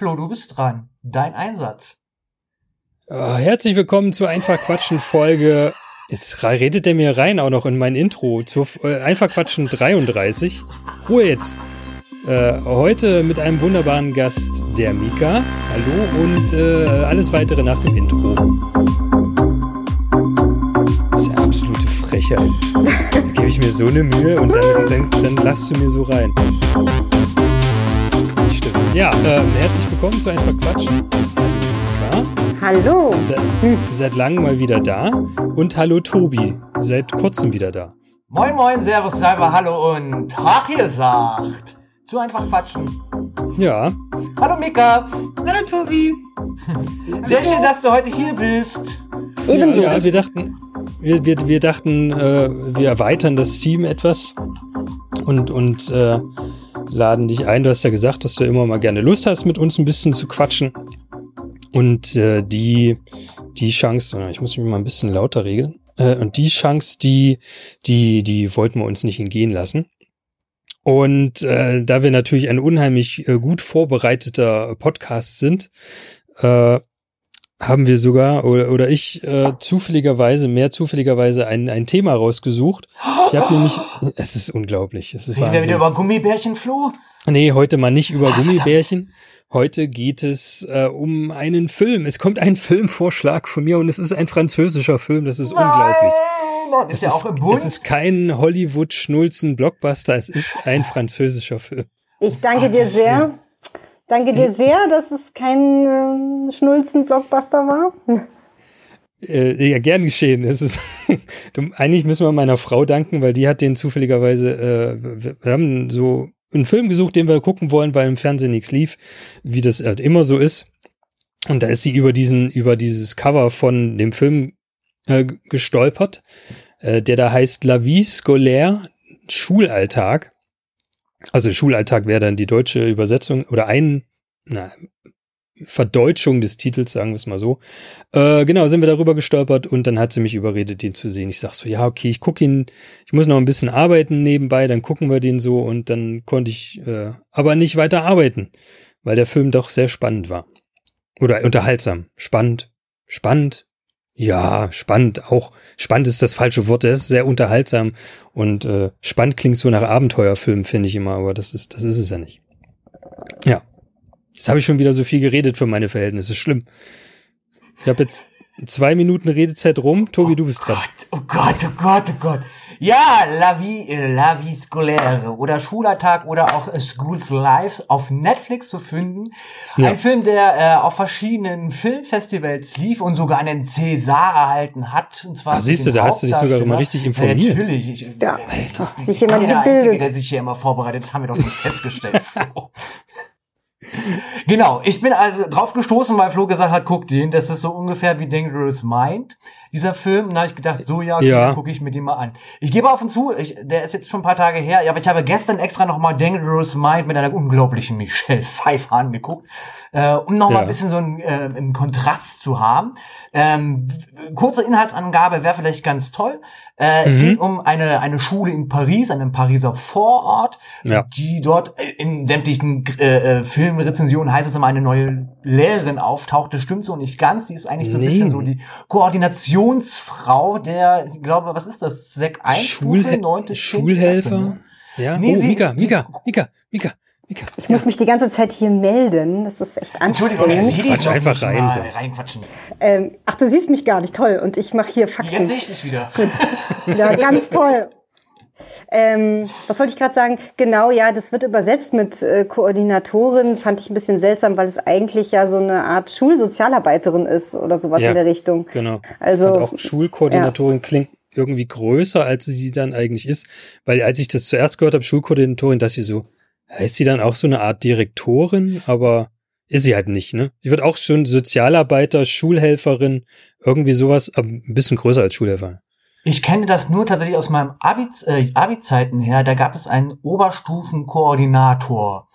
Flo, du bist dran. Dein Einsatz. Oh, herzlich willkommen zu Einfach Quatschen Folge. Jetzt redet er mir rein auch noch in mein Intro. Zu äh, Einfach Quatschen 33. Ruhe jetzt. Äh, heute mit einem wunderbaren Gast, der Mika. Hallo und äh, alles weitere nach dem Intro. Das ist ja absolute Frechheit. Da gebe ich mir so eine Mühe und dann, dann, dann lasst du mir so rein. Ja, äh, herzlich willkommen zu Einfach Quatschen. Hallo. Seit, seit langem mal wieder da. Und hallo Tobi, seit kurzem wieder da. Moin moin, Servus, Salva, hallo und Tag gesagt. Zu einfach quatschen. Ja. Hallo Mika. Hallo Tobi. Sehr schön, dass du heute hier bist. Ebenso. Ja, wir dachten, wir, wir, wir dachten, äh, wir erweitern das Team etwas und, und äh, laden dich ein. Du hast ja gesagt, dass du immer mal gerne Lust hast, mit uns ein bisschen zu quatschen. Und äh, die, die Chance, ich muss mich mal ein bisschen lauter regeln, äh, und die Chance, die, die, die wollten wir uns nicht entgehen lassen. Und äh, da wir natürlich ein unheimlich äh, gut vorbereiteter Podcast sind, äh, haben wir sogar oder, oder ich äh, zufälligerweise, mehr zufälligerweise ein, ein Thema rausgesucht. Ich habe nämlich, es ist unglaublich. Es ist Reden wir wieder über Gummibärchen, Flo? Nee, heute mal nicht über Gummibärchen. Heute geht es äh, um einen Film. Es kommt ein Filmvorschlag von mir und es ist ein französischer Film. Das ist Nein, unglaublich. Ist Es ja ist, auch im Bund. es ist kein Hollywood-Schnulzen-Blockbuster. Es ist ein französischer Film. Ich danke Gottes dir sehr. Danke dir sehr, dass es kein ähm, Schnulzen-Blockbuster war. Äh, ja, gern geschehen. Es ist, eigentlich müssen wir meiner Frau danken, weil die hat den zufälligerweise, äh, wir, wir haben so einen Film gesucht, den wir gucken wollen, weil im Fernsehen nichts lief, wie das halt immer so ist. Und da ist sie über diesen, über dieses Cover von dem Film äh, gestolpert, äh, der da heißt La Vie Scolaire, Schulalltag. Also Schulalltag wäre dann die deutsche Übersetzung oder ein, na, Verdeutschung des Titels, sagen wir es mal so. Äh, genau, sind wir darüber gestolpert und dann hat sie mich überredet, den zu sehen. Ich sag so, ja, okay, ich gucke ihn, ich muss noch ein bisschen arbeiten nebenbei, dann gucken wir den so und dann konnte ich äh, aber nicht weiter arbeiten, weil der Film doch sehr spannend war. Oder unterhaltsam. Spannend. Spannend. Ja, spannend. Auch spannend ist das falsche Wort. Er ist sehr unterhaltsam und äh, spannend klingt so nach Abenteuerfilm, finde ich immer, aber das ist, das ist es ja nicht. Ja. Jetzt habe ich schon wieder so viel geredet für meine Verhältnisse. Schlimm. Ich habe jetzt zwei Minuten Redezeit rum. Tobi, du bist dran. Oh Gott, oh Gott, oh Gott. Ja, La Vie, äh, La Vie Scolaire oder Schulalltag oder auch äh, Schools Lives auf Netflix zu finden. Ja. Ein Film, der äh, auf verschiedenen Filmfestivals lief und sogar einen César erhalten hat. Und zwar Ah, siehst du, da hast du dich sogar immer richtig informiert. Ja, natürlich. Ich, Ja, Alter, sich ich bin der Einzige, der sich hier immer vorbereitet. Das haben wir doch schon festgestellt. Genau, ich bin also drauf gestoßen, weil Flo gesagt hat, guck den, das ist so ungefähr wie Dangerous Mind, dieser Film. Da habe ich gedacht, so ja, okay, Ja. gucke ich mir den mal an. Ich gebe auf und zu, ich, der ist jetzt schon ein paar Tage her, aber ich habe gestern extra noch mal Dangerous Mind mit einer unglaublichen Michelle Pfeiffer angeguckt, äh, um noch mal Ja. ein bisschen so einen, äh, einen Kontrast zu haben. Ähm, kurze Inhaltsangabe wäre vielleicht ganz toll. Äh, Es Mhm. geht um eine, eine Schule in Paris, einem Pariser Vorort, Ja. die dort äh, in sämtlichen äh, äh, Filmrezensionen heißt es immer, eine neue Lehrerin auftaucht. Das stimmt so nicht ganz. Die ist eigentlich so ein Nee. bisschen so die Koordinationsfrau der, ich glaube, was ist das? Sek 1 Schul Stufe, 9. 10. Schulhelfer. Ne? Ja. Nee, oh, Mika, Mika, Mika, Mika, Mika. Ich muss mich die ganze Zeit hier melden. Das ist echt Entschuldigung, ich anstrengend. sehe dich einfach nicht rein reinquatschen. Ähm, ach, du siehst mich gar nicht. Toll. Und ich mache hier Jetzt Faxen. sehe ich dich wieder. Ja, ganz toll. Ähm, was wollte ich gerade sagen? Genau, ja, das wird übersetzt mit äh, Koordinatorin. Fand ich ein bisschen seltsam, weil es eigentlich ja so eine Art Schulsozialarbeiterin ist oder sowas Ja, in der Richtung. Genau. Also, auch Schulkoordinatorin klingt irgendwie größer, als sie dann eigentlich ist. Weil als ich das zuerst gehört habe, Schulkoordinatorin, dass sie so, ist sie dann auch so eine Art Direktorin, aber ist sie halt nicht, ne? Ich würde auch schon Sozialarbeiter, Schulhelferin, irgendwie sowas, aber ein bisschen größer als Schulhelfer. Ich kenne das nur tatsächlich aus meinem Abi, äh, Abi-Zeiten her. Da gab es einen Oberstufenkoordinator.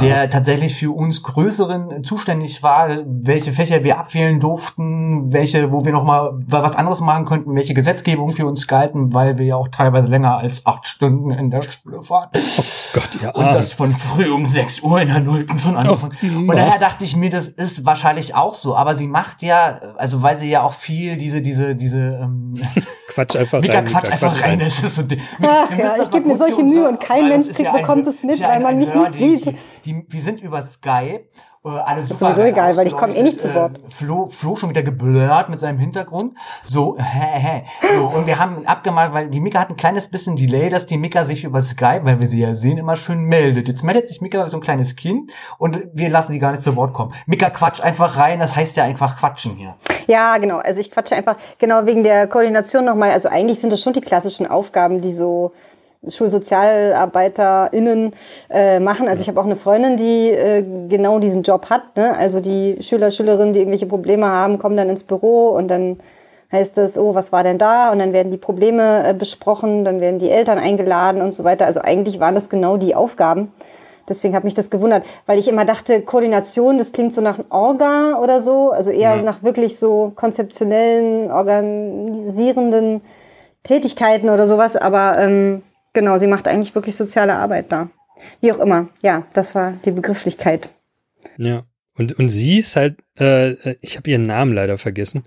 Der tatsächlich für uns Größeren zuständig war, welche Fächer wir abwählen durften, welche, wo wir nochmal was anderes machen könnten, welche Gesetzgebung für uns galten, weil wir ja auch teilweise länger als acht Stunden in der Schule waren. Oh Gott, ja. Und das von früh um sechs Uhr in der Nullten schon angefangen. Oh, und daher dachte ich mir, das ist wahrscheinlich auch so. Aber sie macht ja, also weil sie ja auch viel diese, diese, diese ähm, Quatsch einfach Mika rein. Quatsch einfach rein. Ist so, Ach, ja, ich gebe mir solche Mühe und kein Mensch kriegt, ja bekommt es mit, weil man mich nicht sieht. Die, wir sind über Skype äh, alle super. Ist sowieso egal, weil ich komme eh nicht zu Wort. Äh, Flo, Flo schon wieder geblurrt mit seinem Hintergrund. So, hä, hä. So, und wir haben abgemacht, weil die Mika hat ein kleines bisschen Delay, dass die Mika sich über Skype, weil wir sie ja sehen, immer schön meldet. Jetzt meldet sich Mika so ein kleines Kind und wir lassen sie gar nicht zu Wort kommen. Mika quatsch einfach rein, das heißt ja einfach quatschen hier. Ja, genau. Also ich quatsche einfach, genau wegen der Koordination nochmal. Also eigentlich sind das schon die klassischen Aufgaben, die so SchulsozialarbeiterInnen äh, machen. Also ich habe auch eine Freundin, die äh, genau diesen Job hat. Ne? Also die Schüler, Schülerinnen, die irgendwelche Probleme haben, kommen dann ins Büro und dann heißt es, oh, was war denn da? Und dann werden die Probleme äh, besprochen, dann werden die Eltern eingeladen und so weiter. Also eigentlich waren das genau die Aufgaben. Deswegen hat mich das gewundert, weil ich immer dachte, Koordination, das klingt so nach Orga oder so, also eher ja. nach wirklich so konzeptionellen, organisierenden Tätigkeiten oder sowas. Aber ähm, Genau, sie macht eigentlich wirklich soziale Arbeit da. Wie auch immer. Ja, das war die Begrifflichkeit. Ja. Und, und sie ist halt, äh, ich habe ihren Namen leider vergessen,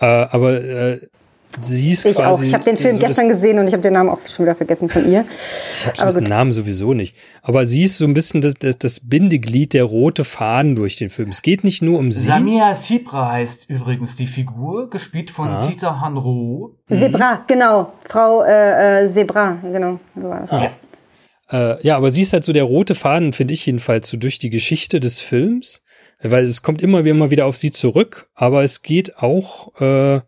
äh, aber äh, sie ist ich quasi. auch. Ich habe den Film so gestern gesehen und ich habe den Namen auch schon wieder vergessen von ihr. Ich habe den Namen sowieso nicht. Aber sie ist so ein bisschen das, das, das Bindeglied, der rote Faden durch den Film. Es geht nicht nur um sie. Samia Sibra heißt übrigens die Figur, gespielt von ah. Zita Hanro. Zebra, mhm. genau. Frau äh, äh, Zebra, genau. So war das. Ah. Äh, ja, aber sie ist halt so der rote Faden, finde ich jedenfalls, so durch die Geschichte des Films. Weil es kommt immer, immer wieder auf sie zurück, aber es geht auch äh,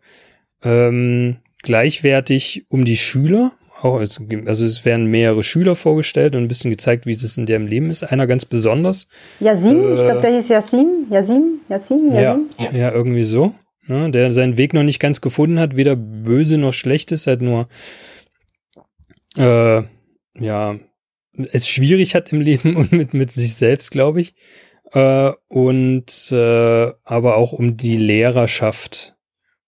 ähm, gleichwertig um die Schüler. Auch, also es werden mehrere Schüler vorgestellt und ein bisschen gezeigt, wie es in deren Leben ist. Einer ganz besonders. Yasim, äh, ich glaube, der hieß Yasim. Yasim, Yasim, Yasim. Ja, ja irgendwie so. Ne, der seinen Weg noch nicht ganz gefunden hat, weder böse noch schlecht ist, halt nur äh, ja es schwierig hat im Leben und mit, mit sich selbst, glaube ich. Äh, und äh, aber auch um die Lehrerschaft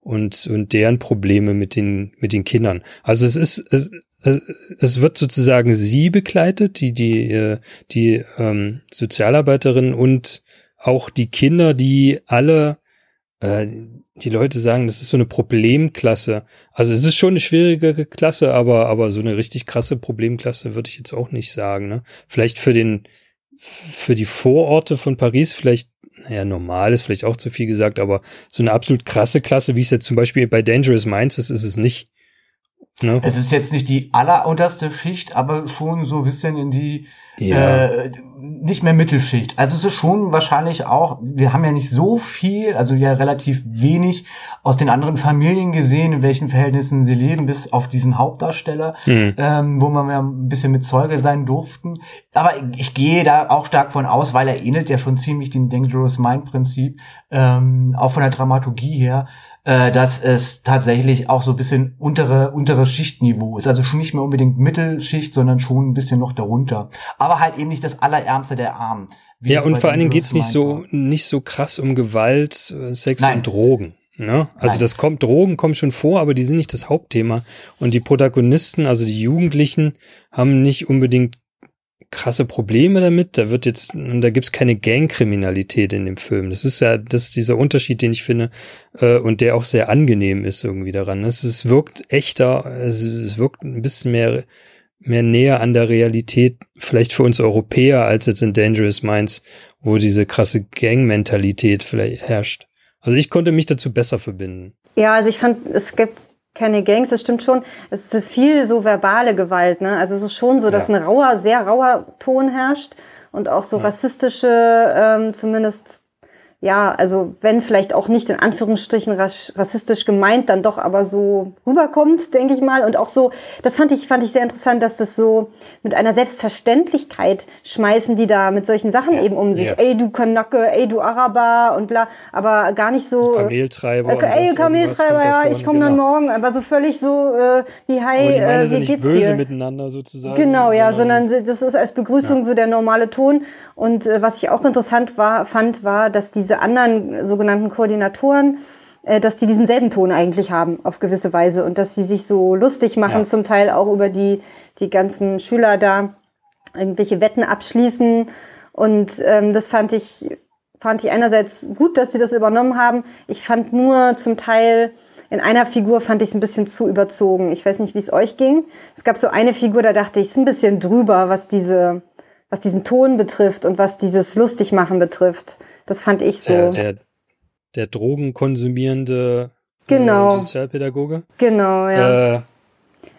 und, und deren Probleme mit den, mit den Kindern. Also es ist, es, es, wird sozusagen sie begleitet, die, die, äh, die ähm, Sozialarbeiterin und auch die Kinder, die alle, äh, die Leute sagen, das ist so eine Problemklasse. Also es ist schon eine schwierige Klasse, aber, aber so eine richtig krasse Problemklasse würde ich jetzt auch nicht sagen. Ne? Vielleicht für den, für die Vororte von Paris vielleicht naja, normal ist vielleicht auch zu viel gesagt, aber so eine absolut krasse Klasse, wie es jetzt zum Beispiel bei Dangerous Minds ist, ist es nicht. Ne? Es ist jetzt nicht die allerunterste Schicht, aber schon so ein bisschen in die ja. äh, nicht mehr Mittelschicht. Also es ist schon wahrscheinlich auch, wir haben ja nicht so viel, also ja relativ wenig aus den anderen Familien gesehen, in welchen Verhältnissen sie leben, bis auf diesen Hauptdarsteller, mhm. ähm, wo wir ja ein bisschen mit Zeuge sein durften. Aber ich gehe da auch stark von aus, weil er ähnelt ja schon ziemlich dem Dangerous Mind Prinzip, ähm, auch von der Dramaturgie her äh, dass es tatsächlich auch so ein bisschen untere, untere Schichtniveau ist. Also schon nicht mehr unbedingt Mittelschicht, sondern schon ein bisschen noch darunter. Aber halt eben nicht das Allerärmste der Armen. Ja, und vor allen Dingen geht's nicht so, nicht so krass um Gewalt, äh, Sex Nein. und Drogen. Ne? Also Nein. das kommt, Drogen kommen schon vor, aber die sind nicht das Hauptthema. Und die Protagonisten, also die Jugendlichen, haben nicht unbedingt krasse Probleme damit. Da wird jetzt, da gibt's keine Gangkriminalität in dem Film. Das ist ja, das ist dieser Unterschied, den ich finde, äh, und der auch sehr angenehm ist irgendwie daran. Es, es wirkt echter, es, es wirkt ein bisschen mehr, mehr näher an der Realität, vielleicht für uns Europäer, als jetzt in Dangerous Minds, wo diese krasse Gang-Mentalität vielleicht herrscht. Also ich konnte mich dazu besser verbinden. Ja, also ich fand, es gibt keine Gangs, das stimmt schon. Es ist viel so verbale Gewalt, ne? Also es ist schon so, dass ja. ein rauer, sehr rauer Ton herrscht und auch so ja. rassistische, ähm, zumindest ja, also wenn vielleicht auch nicht in Anführungsstrichen rassistisch gemeint, dann doch aber so rüberkommt, denke ich mal. Und auch so, das fand ich, fand ich sehr interessant, dass das so mit einer Selbstverständlichkeit schmeißen die da mit solchen Sachen ja. eben um sich. Ja. Ey, du Kanacke, ey, du Araber und bla, aber gar nicht so. Kameltreiber. Äh, ey, Kameltreiber, ja, ich komme genau. dann morgen, aber so völlig so, äh, wie, hi, äh, wie geht's böse dir? miteinander sozusagen. Genau, ja, sondern, sondern das ist als Begrüßung ja. so der normale Ton. Und äh, was ich auch interessant war, fand, war, dass diese anderen sogenannten Koordinatoren, äh, dass die diesen selben Ton eigentlich haben, auf gewisse Weise. Und dass sie sich so lustig machen, ja. zum Teil auch über die, die ganzen Schüler da, irgendwelche Wetten abschließen. Und ähm, das fand ich, fand ich einerseits gut, dass sie das übernommen haben. Ich fand nur zum Teil, in einer Figur fand ich es ein bisschen zu überzogen. Ich weiß nicht, wie es euch ging. Es gab so eine Figur, da dachte ich, es ist ein bisschen drüber, was diese, was diesen Ton betrifft und was dieses Lustigmachen betrifft. Das fand ich so. Der, der, der drogenkonsumierende äh, genau. Sozialpädagoge. Genau, ja. Äh,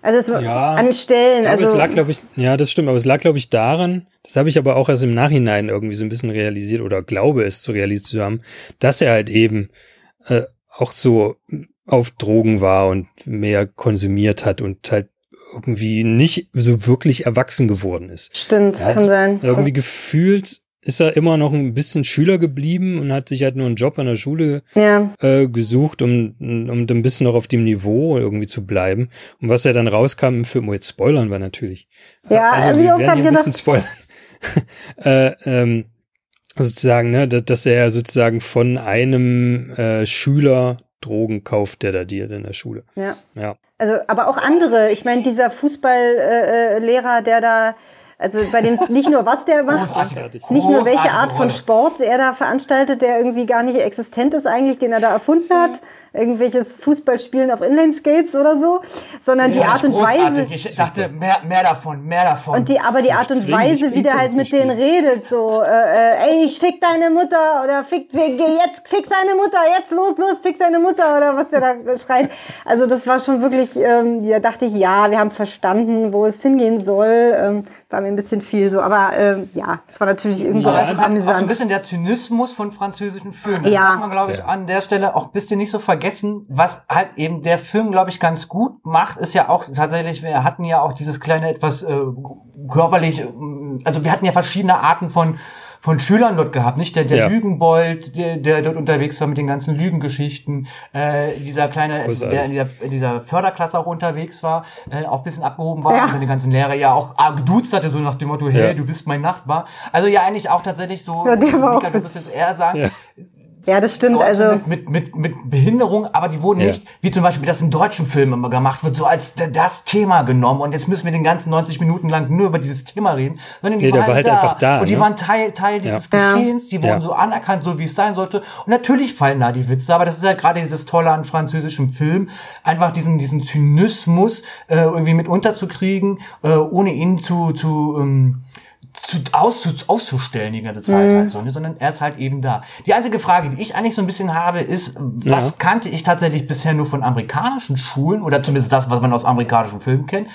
also es ja, an Stellen. Also es lag, glaube ich, ja, das stimmt, aber es lag, glaube ich, daran, das habe ich aber auch erst im Nachhinein irgendwie so ein bisschen realisiert oder glaube es zu realisiert zu haben, dass er halt eben äh, auch so auf Drogen war und mehr konsumiert hat und halt irgendwie nicht so wirklich erwachsen geworden ist. Stimmt, kann sein. Irgendwie gefühlt ist er immer noch ein bisschen Schüler geblieben und hat sich halt nur einen Job an der Schule ja. äh, gesucht, um, um ein bisschen noch auf dem Niveau irgendwie zu bleiben. Und was er dann rauskam im Film, oh jetzt spoilern wir natürlich. Ja, also wir werden hier ein bisschen spoilern. äh, ähm, sozusagen, ne, dass er sozusagen von einem äh, Schüler Drogen kauft, der da dir in der Schule. Ja. ja. Also, aber auch andere. Ich meine, dieser Fußballlehrer, äh, der da also bei dem nicht nur was der macht, Großartig. nicht nur welche Art von Sport er da veranstaltet, der irgendwie gar nicht existent ist eigentlich, den er da erfunden hat, irgendwelches Fußballspielen auf Inline-Skates oder so, sondern ja, die Art und Weise. Ich dachte, mehr, mehr davon, mehr davon. Und die, aber die Art und Weise, wie der halt mit denen redet, so, äh, äh, ey, ich fick deine Mutter oder fick, jetzt fick seine Mutter, jetzt los, los, fick seine Mutter oder was der da schreit. Also das war schon wirklich, ähm, da dachte ich, ja, wir haben verstanden, wo es hingehen soll. Ähm, war mir ein bisschen viel so, aber ähm, ja, es war natürlich irgendwo ja, das ist amüsant. Auch so ein bisschen der Zynismus von französischen Filmen. Das ja. darf man, glaube ich, ja. an der Stelle auch ein bisschen nicht so vergessen was halt eben der Film, glaube ich, ganz gut macht, ist ja auch tatsächlich, wir hatten ja auch dieses kleine etwas äh, körperlich, äh, also wir hatten ja verschiedene Arten von von Schülern dort gehabt, nicht der der ja. Lügenbold, der, der dort unterwegs war mit den ganzen Lügengeschichten, äh, dieser kleine, Großartig. der in dieser, in dieser Förderklasse auch unterwegs war, äh, auch bisschen abgehoben war ja. und die ganzen Lehrer ja auch ah, geduzt hatte, so nach dem Motto, hey, ja. du bist mein Nachbar. Also ja eigentlich auch tatsächlich so, ja, der war Mika, du wirst es eher sagen, ja. Das stimmt. Leute also mit, mit, mit, mit Behinderung, aber die wurden ja. nicht, wie zum Beispiel das in deutschen Filmen immer gemacht wird, so als das Thema genommen. Und jetzt müssen wir den ganzen 90 Minuten lang nur über dieses Thema reden. Sondern die nee, waren war halt da. einfach da. Und die ne? waren Teil, Teil dieses ja. Geschehens, die wurden ja. so anerkannt, so wie es sein sollte. Und natürlich fallen da die Witze, aber das ist halt gerade dieses Tolle an französischem Film, einfach diesen, diesen Zynismus äh, irgendwie mit unterzukriegen, äh, ohne ihn zu, zu ähm, zu, auszu, auszustellen die ganze Zeit mhm. halt so, ne? sondern er ist halt eben da. Die einzige Frage, die ich eigentlich so ein bisschen habe, ist, was ja. kannte ich tatsächlich bisher nur von amerikanischen Schulen oder zumindest das, was man aus amerikanischen Filmen kennt,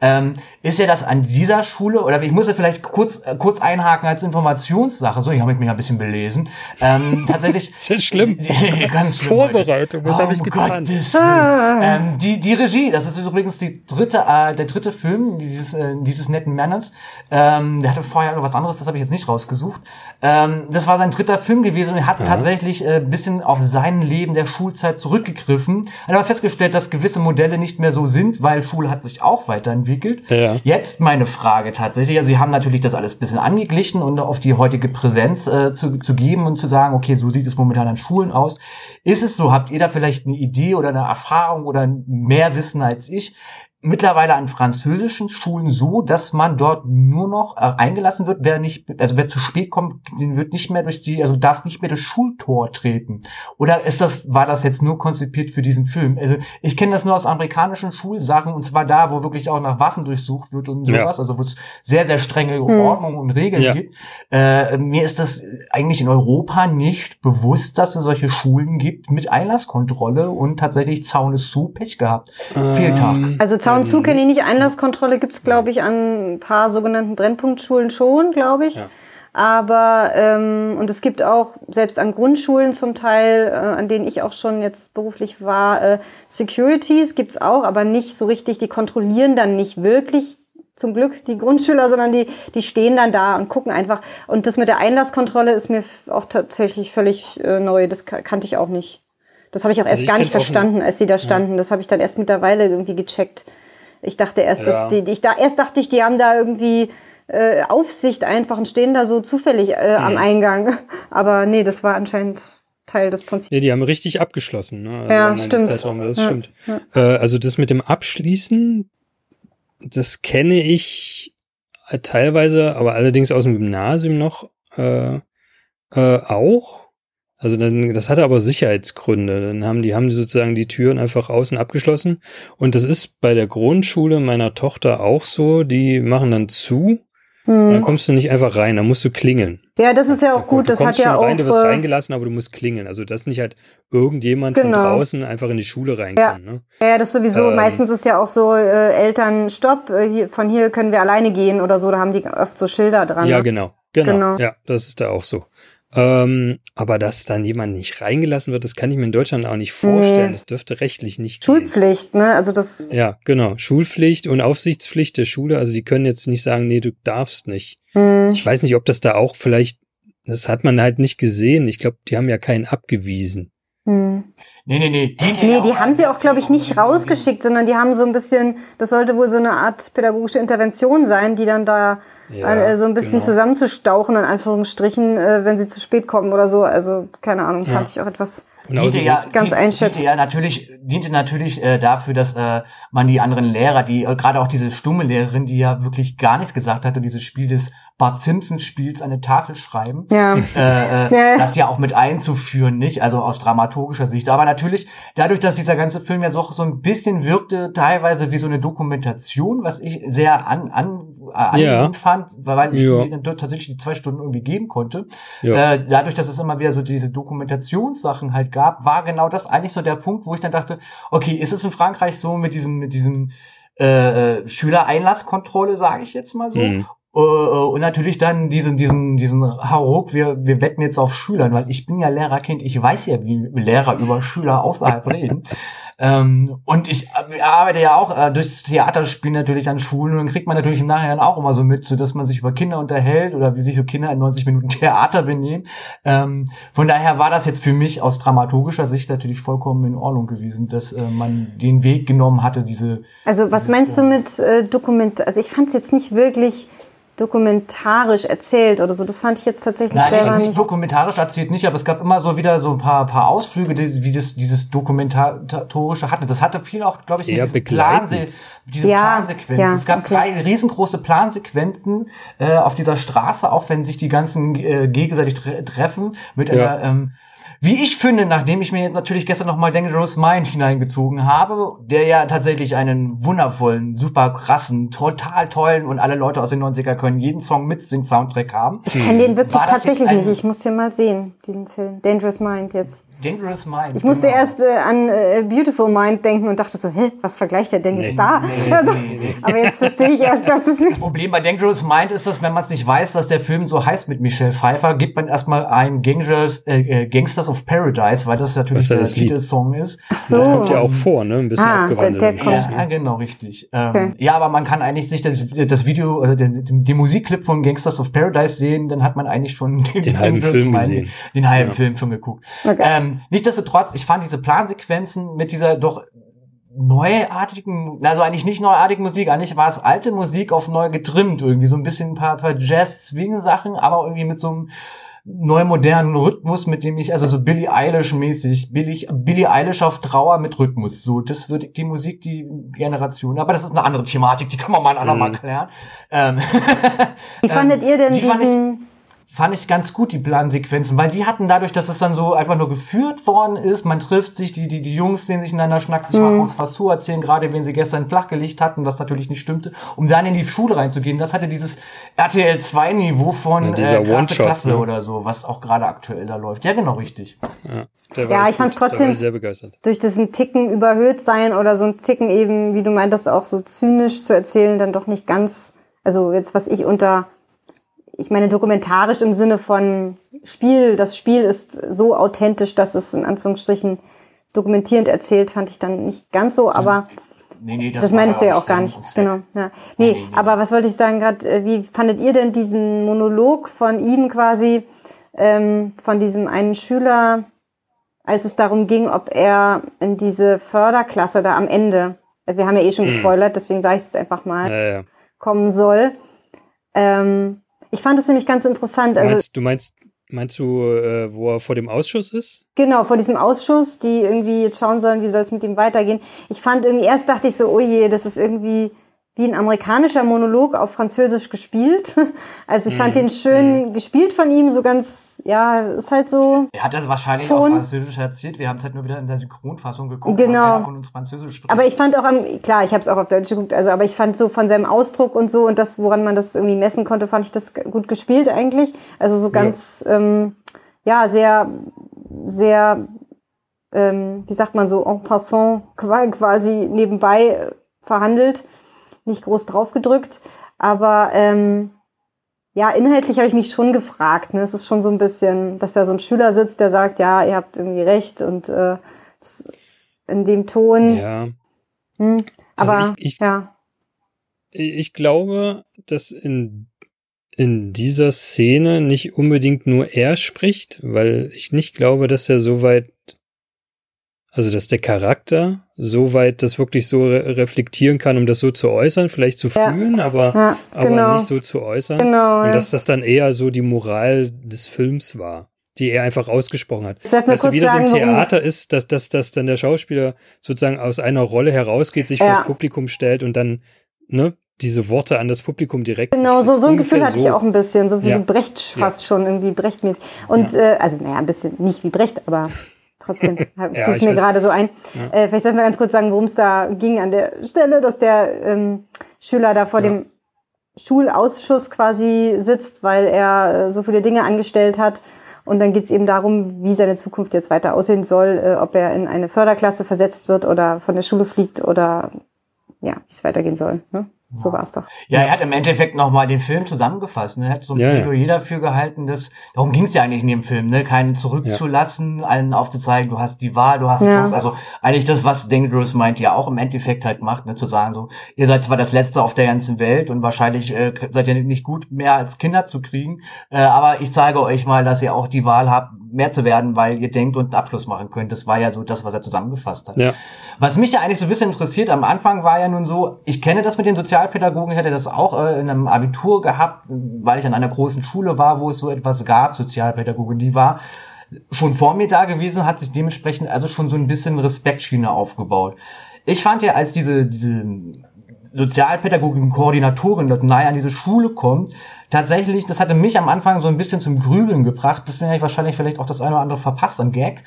ähm, ist ja das an dieser Schule, oder ich muss ja vielleicht kurz, äh, kurz einhaken als Informationssache, so, ich habe mich ein bisschen belesen. Ähm, tatsächlich. das ist schlimm. ganz schlimm. Vorbereitung, was oh, habe ich getan? Ah. Ähm, die, die Regie, das ist übrigens die dritte, äh, der dritte Film dieses, äh, dieses netten Manners. Ähm, der hatte vorher noch was anderes, das habe ich jetzt nicht rausgesucht. Ähm, das war sein dritter Film gewesen und er hat Aha. tatsächlich äh, bisschen auf sein Leben der Schulzeit zurückgegriffen. Er hat aber festgestellt, dass gewisse Modelle nicht mehr so sind, weil Schule hat sich auch weiterentwickelt entwickelt. Ja. Jetzt meine Frage tatsächlich, also Sie haben natürlich das alles ein bisschen angeglichen und auf die heutige Präsenz äh, zu, zu geben und zu sagen, okay, so sieht es momentan an Schulen aus. Ist es so? Habt ihr da vielleicht eine Idee oder eine Erfahrung oder mehr Wissen als ich? Mittlerweile an französischen Schulen so, dass man dort nur noch äh, eingelassen wird, wer nicht, also wer zu spät kommt, den wird nicht mehr durch die, also darf nicht mehr das Schultor treten. Oder ist das, war das jetzt nur konzipiert für diesen Film? Also ich kenne das nur aus amerikanischen Schulsachen und zwar da, wo wirklich auch nach Waffen durchsucht wird und sowas, ja. also wo es sehr, sehr strenge hm. Ordnungen und Regeln ja. gibt. Äh, mir ist das eigentlich in Europa nicht bewusst, dass es solche Schulen gibt mit Einlasskontrolle und tatsächlich Zaun ist zu, Pech gehabt. Ähm, Fehltag. Also Zaun und zu kenne ich nicht. Einlasskontrolle gibt es, glaube ich, an ein paar sogenannten Brennpunktschulen schon, glaube ich. Ja. Aber ähm, und es gibt auch selbst an Grundschulen zum Teil, äh, an denen ich auch schon jetzt beruflich war, äh, Securities gibt's auch, aber nicht so richtig. Die kontrollieren dann nicht wirklich zum Glück die Grundschüler, sondern die, die stehen dann da und gucken einfach. Und das mit der Einlasskontrolle ist mir auch tatsächlich völlig äh, neu. Das kannte ich auch nicht. Das habe ich auch also erst gar nicht verstanden, als sie da standen. Ja. Das habe ich dann erst mittlerweile irgendwie gecheckt. Ich dachte erst, ja. dass die, ich da erst dachte ich, die haben da irgendwie äh, Aufsicht einfach und stehen da so zufällig äh, mhm. am Eingang. Aber nee, das war anscheinend Teil des Prinzips. Nee, die haben richtig abgeschlossen. Ne? Also ja, stimmt. Zeitraum, das ja, stimmt. Ja. Äh, also das mit dem Abschließen, das kenne ich teilweise, aber allerdings aus dem Gymnasium noch äh, äh, auch. Also dann, das hatte aber Sicherheitsgründe. Dann haben die, haben die sozusagen die Türen einfach außen abgeschlossen. Und das ist bei der Grundschule meiner Tochter auch so. Die machen dann zu. Hm. Dann kommst du nicht einfach rein, dann musst du klingeln. Ja, das ist ja auch gut. Das hat ja auch. Rein, du wirst äh, reingelassen, aber du musst klingeln. Also dass nicht halt irgendjemand genau. von draußen einfach in die Schule rein ja. kann. Ne? Ja, das sowieso. Ähm, Meistens ist ja auch so äh, Eltern Stopp. Äh, von hier können wir alleine gehen oder so. Da haben die oft so Schilder dran. Ja, ne? genau. Genau. genau. Ja, das ist da auch so. Ähm, aber dass dann jemand nicht reingelassen wird, das kann ich mir in Deutschland auch nicht vorstellen. Nee. Das dürfte rechtlich nicht. Schulpflicht, gehen. ne? Also das. Ja, genau. Schulpflicht und Aufsichtspflicht der Schule. Also die können jetzt nicht sagen, nee, du darfst nicht. Mhm. Ich weiß nicht, ob das da auch vielleicht, das hat man halt nicht gesehen. Ich glaube, die haben ja keinen abgewiesen. Hm. Nee, nee, nee. Die, nee, die haben sie auch, glaube ich, nicht rausgeschickt, sondern die haben so ein bisschen, das sollte wohl so eine Art pädagogische Intervention sein, die dann da ja, äh, so ein bisschen genau. zusammenzustauchen, in Anführungsstrichen, äh, wenn sie zu spät kommen oder so. Also, keine Ahnung, ja. fand ich auch etwas diente ja, ganz einschätzen. Diente ja natürlich, diente natürlich äh, dafür, dass äh, man die anderen Lehrer, die äh, gerade auch diese stumme Lehrerin, die ja wirklich gar nichts gesagt hat und dieses Spiel des Bart Simpsons Spiels eine Tafel schreiben, ja. äh, äh, das ja auch mit einzuführen, nicht? Also aus dramaturgischer Sicht. Aber natürlich, dadurch, dass dieser ganze Film ja so, so ein bisschen wirkte, teilweise wie so eine Dokumentation, was ich sehr an, an, an ja. fand, weil ich ja. tatsächlich die zwei Stunden irgendwie geben konnte. Ja. Äh, dadurch, dass es immer wieder so diese Dokumentationssachen halt gab, war genau das eigentlich so der Punkt, wo ich dann dachte, okay, ist es in Frankreich so mit diesem, mit diesem äh, äh Schülereinlasskontrolle, sage ich jetzt mal so. Mhm. Äh, und natürlich dann diesen, diesen, diesen Hauruck, wir, wir wetten jetzt auf Schülern, weil ich bin ja Lehrerkind, ich weiß ja, wie Lehrer über Schüler außerhalb reden. Ähm, und ich arbeite ja auch äh, durchs Theaterspiel natürlich an Schulen und dann kriegt man natürlich im Nachhinein auch immer so mit, so dass man sich über Kinder unterhält oder wie sich so Kinder in 90 Minuten Theater benehmen. Ähm, von daher war das jetzt für mich aus dramaturgischer Sicht natürlich vollkommen in Ordnung gewesen, dass äh, man den Weg genommen hatte, diese. Also was meinst du mit äh, Dokument? Also ich fand es jetzt nicht wirklich dokumentarisch erzählt oder so. Das fand ich jetzt tatsächlich Nein, selber nicht. Dokumentarisch erzählt nicht, aber es gab immer so wieder so ein paar, paar Ausflüge, die, wie das dieses dokumentatorische hatte. Das hatte viel auch, glaube ich, Eher diese, Planse diese ja, Plansequenzen. Ja, es gab okay. drei riesengroße Plansequenzen äh, auf dieser Straße, auch wenn sich die ganzen äh, gegenseitig tre treffen mit ja. einer ähm, wie ich finde, nachdem ich mir jetzt natürlich gestern nochmal Dangerous Mind hineingezogen habe, der ja tatsächlich einen wundervollen, super krassen, total tollen und alle Leute aus den 90er können jeden Song mit sing Soundtrack haben. Ich kenne den wirklich tatsächlich nicht. Ich muss den mal sehen, diesen Film. Dangerous Mind jetzt. Dangerous Mind. Ich musste genau. erst äh, an äh, Beautiful Mind denken und dachte so, hä, was vergleicht der denn nee, jetzt da? Nee, also, nee, aber jetzt verstehe ich erst, dass es nicht. Das Problem bei Dangerous Mind ist, dass wenn man es nicht weiß, dass der Film so heißt mit Michelle Pfeiffer, gibt man erstmal ein Gangsters, äh, äh Gangsters of Paradise, weil das natürlich der Titelsong ist. Ach so. Das kommt ja auch vor, ne? Ein bisschen ah, abgewandelt. Der, der kommt. Ja, genau, richtig. Ähm, okay. Ja, aber man kann eigentlich sich das, das Video, äh, den, den, Musikclip von Gangsters of Paradise sehen, dann hat man eigentlich schon den, den halben Film gesehen. Den halben ja. Film schon geguckt. Okay. Ähm, nichtsdestotrotz, ich fand diese Plansequenzen mit dieser doch neuartigen, also eigentlich nicht neuartigen Musik, eigentlich war es alte Musik auf neu getrimmt, irgendwie so ein bisschen ein paar, paar Jazz-Swing-Sachen, aber irgendwie mit so einem neumodernen Rhythmus, mit dem ich, also so Billie Eilish-mäßig, Billie, Billie Eilish auf Trauer mit Rhythmus. So, das wird die Musik, die Generation. Aber das ist eine andere Thematik, die kann man mal ein andermal mhm. klären. Ähm, Wie fandet ihr denn diesen fand ich ganz gut, die Plansequenzen, weil die hatten dadurch, dass es dann so einfach nur geführt worden ist, man trifft sich, die, die, die Jungs sehen sich ineinander, schnacken sich mhm. uns was zu erzählen, gerade wenn sie gestern flachgelegt hatten, was natürlich nicht stimmte, um dann in die Schule reinzugehen. Das hatte dieses RTL 2 Niveau von ja, äh, krasse Klasse ne? oder so, was auch gerade aktuell da läuft. Ja, genau, richtig. Ja, ja ich fand es trotzdem durch diesen Ticken überhöht sein oder so ein Ticken eben, wie du meintest, auch so zynisch zu erzählen, dann doch nicht ganz, also jetzt was ich unter ich meine, dokumentarisch im Sinne von Spiel, das Spiel ist so authentisch, dass es in Anführungsstrichen dokumentierend erzählt, fand ich dann nicht ganz so, aber nee, nee, das, das meinst du ja auch gar nicht. Genau. Ja. Nee, nee, nee aber was wollte ich sagen gerade, äh, wie fandet ihr denn diesen Monolog von ihm quasi, ähm, von diesem einen Schüler, als es darum ging, ob er in diese Förderklasse da am Ende, wir haben ja eh schon mhm. gespoilert, deswegen sage ich es jetzt einfach mal, ja, ja. kommen soll. Ähm, ich fand es nämlich ganz interessant. Also, meinst, du meinst, meinst du, äh, wo er vor dem Ausschuss ist? Genau, vor diesem Ausschuss, die irgendwie jetzt schauen sollen, wie soll es mit ihm weitergehen. Ich fand irgendwie, erst dachte ich so, oh je, das ist irgendwie wie ein amerikanischer Monolog auf Französisch gespielt. Also ich fand mm, den schön mm. gespielt von ihm, so ganz, ja, ist halt so. Er hat das wahrscheinlich Ton. auf Französisch erzählt. Wir haben es halt nur wieder in der Synchronfassung geguckt. Genau. Von uns Französisch spricht. aber ich fand auch am, klar, ich habe es auch auf Deutsch geguckt, also aber ich fand so von seinem Ausdruck und so und das, woran man das irgendwie messen konnte, fand ich das gut gespielt eigentlich. Also so ganz, ja, ähm, ja sehr, sehr, ähm, wie sagt man so, en passant quasi nebenbei verhandelt nicht groß drauf gedrückt. Aber ähm, ja, inhaltlich habe ich mich schon gefragt. Ne? Es ist schon so ein bisschen, dass da so ein Schüler sitzt, der sagt, ja, ihr habt irgendwie recht und äh, in dem Ton. Ja. Hm, also aber ich, ich, ja. Ich glaube, dass in in dieser Szene nicht unbedingt nur er spricht, weil ich nicht glaube, dass er so weit also, dass der Charakter so weit das wirklich so re reflektieren kann, um das so zu äußern, vielleicht zu fühlen, ja. aber, ja, genau. aber nicht so zu äußern. Genau, und dass das dann eher so die Moral des Films war, die er einfach ausgesprochen hat. Du, wie das im Theater ist, dass, dass, dass dann der Schauspieler sozusagen aus einer Rolle herausgeht, sich ja. fürs Publikum stellt und dann, ne, diese Worte an das Publikum direkt. Genau, so, so ein Gefühl hatte so. ich auch ein bisschen, so wie ja. Brecht fast ja. schon irgendwie Brechtmäßig. Und ja. äh, also naja, ein bisschen nicht wie Brecht, aber trotzdem ja, fiel mir gerade so ein. Ja. Äh, vielleicht sollten wir ganz kurz sagen, worum es da ging an der Stelle, dass der ähm, Schüler da vor ja. dem Schulausschuss quasi sitzt, weil er äh, so viele Dinge angestellt hat. Und dann geht es eben darum, wie seine Zukunft jetzt weiter aussehen soll, äh, ob er in eine Förderklasse versetzt wird oder von der Schule fliegt oder ja, wie es weitergehen soll. Ne? So war es doch. Ja, er hat im Endeffekt nochmal den Film zusammengefasst. Ne? Er hat so ein ja, Plädoyer ja. dafür gehalten, dass, darum ging es ja eigentlich in dem Film, ne? keinen zurückzulassen, ja. allen aufzuzeigen, du hast die Wahl, du hast die ja. Chance. Also eigentlich das, was Dangerous meint, ja auch im Endeffekt halt macht, ne? zu sagen so, ihr seid zwar das Letzte auf der ganzen Welt und wahrscheinlich äh, seid ihr nicht gut mehr als Kinder zu kriegen, äh, aber ich zeige euch mal, dass ihr auch die Wahl habt, mehr zu werden, weil ihr denkt und einen Abschluss machen könnt. Das war ja so das, was er zusammengefasst hat. Ja. Was mich ja eigentlich so ein bisschen interessiert, am Anfang war ja nun so, ich kenne das mit den Sozialpädagogen, ich hatte das auch äh, in einem Abitur gehabt, weil ich an einer großen Schule war, wo es so etwas gab, Sozialpädagogin, die war schon vor mir da gewesen, hat sich dementsprechend also schon so ein bisschen Respektschiene aufgebaut. Ich fand ja, als diese, diese Sozialpädagogin, Koordinatorin dort nahe an diese Schule kommt, tatsächlich, das hatte mich am Anfang so ein bisschen zum Grübeln gebracht. Deswegen habe ich wahrscheinlich vielleicht auch das eine oder andere verpasst an Gag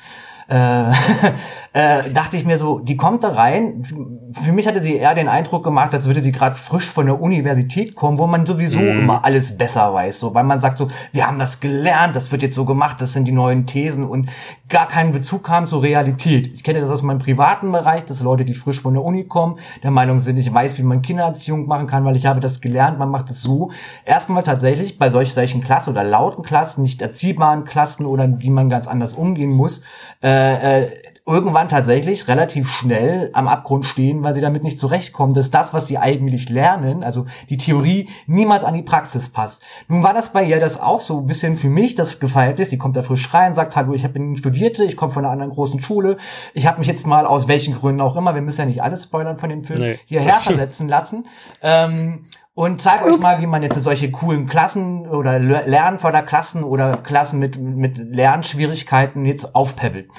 äh, äh, dachte ich mir so, die kommt da rein. Für mich hatte sie eher den Eindruck gemacht, als würde sie gerade frisch von der Universität kommen, wo man sowieso mhm. immer alles besser weiß, so, weil man sagt so, wir haben das gelernt, das wird jetzt so gemacht, das sind die neuen Thesen und gar keinen Bezug haben zur Realität. Ich kenne das aus meinem privaten Bereich, dass Leute, die frisch von der Uni kommen, der Meinung sind, ich weiß, wie man Kindererziehung machen kann, weil ich habe das gelernt, man macht es so. Erstmal tatsächlich bei solch, solchen Klassen oder lauten Klassen, nicht erziehbaren Klassen oder die man ganz anders umgehen muss, äh, äh, irgendwann tatsächlich relativ schnell am Abgrund stehen, weil sie damit nicht zurechtkommen, dass das, was sie eigentlich lernen, also die Theorie, niemals an die Praxis passt. Nun war das bei ihr das auch so ein bisschen für mich, das gefeiert ist. Sie kommt da frisch rein, sagt, hallo, ich bin Studierte, ich komme von einer anderen großen Schule, ich habe mich jetzt mal aus welchen Gründen auch immer, wir müssen ja nicht alles spoilern von dem Film, nee. hierher versetzen lassen. Ähm, und zeige euch mal, wie man jetzt solche coolen Klassen oder Lernförderklassen oder Klassen mit, mit Lernschwierigkeiten jetzt aufpeppelt.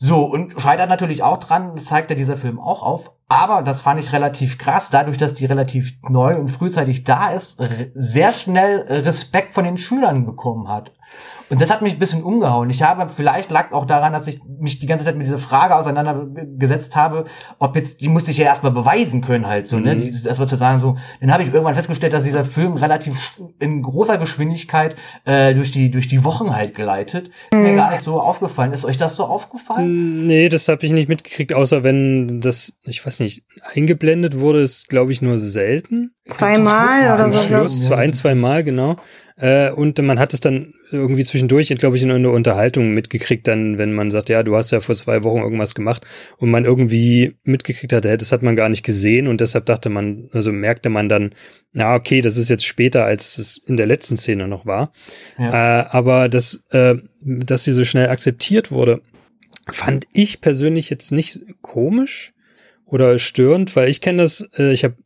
So, und scheitert natürlich auch dran, das zeigt ja dieser Film auch auf. Aber das fand ich relativ krass, dadurch, dass die relativ neu und frühzeitig da ist, sehr schnell Respekt von den Schülern bekommen hat. Und das hat mich ein bisschen umgehauen. Ich habe, vielleicht lag auch daran, dass ich mich die ganze Zeit mit dieser Frage auseinandergesetzt habe, ob jetzt, die musste ich ja erstmal beweisen können halt, so, ne, mhm. ne, dieses erstmal zu sagen, so, dann habe ich irgendwann festgestellt, dass dieser Film relativ in großer Geschwindigkeit äh, durch die, durch die Wochen halt geleitet. Ist mhm. mir gar nicht so aufgefallen. Ist euch das so aufgefallen? Nee, das habe ich nicht mitgekriegt, außer wenn das, ich weiß nicht, eingeblendet wurde, ist, glaube ich, nur selten. Zweimal oder so. Schluss, zwei, ein, zwei Mal, genau. Äh, und man hat es dann irgendwie zwischendurch, glaube ich, in einer Unterhaltung mitgekriegt, dann, wenn man sagt, ja, du hast ja vor zwei Wochen irgendwas gemacht und man irgendwie mitgekriegt hat, das hat man gar nicht gesehen und deshalb dachte man, also merkte man dann, na okay, das ist jetzt später, als es in der letzten Szene noch war. Ja. Äh, aber das, äh, dass sie so schnell akzeptiert wurde, fand ich persönlich jetzt nicht komisch oder störend, weil ich kenne das, äh, ich habe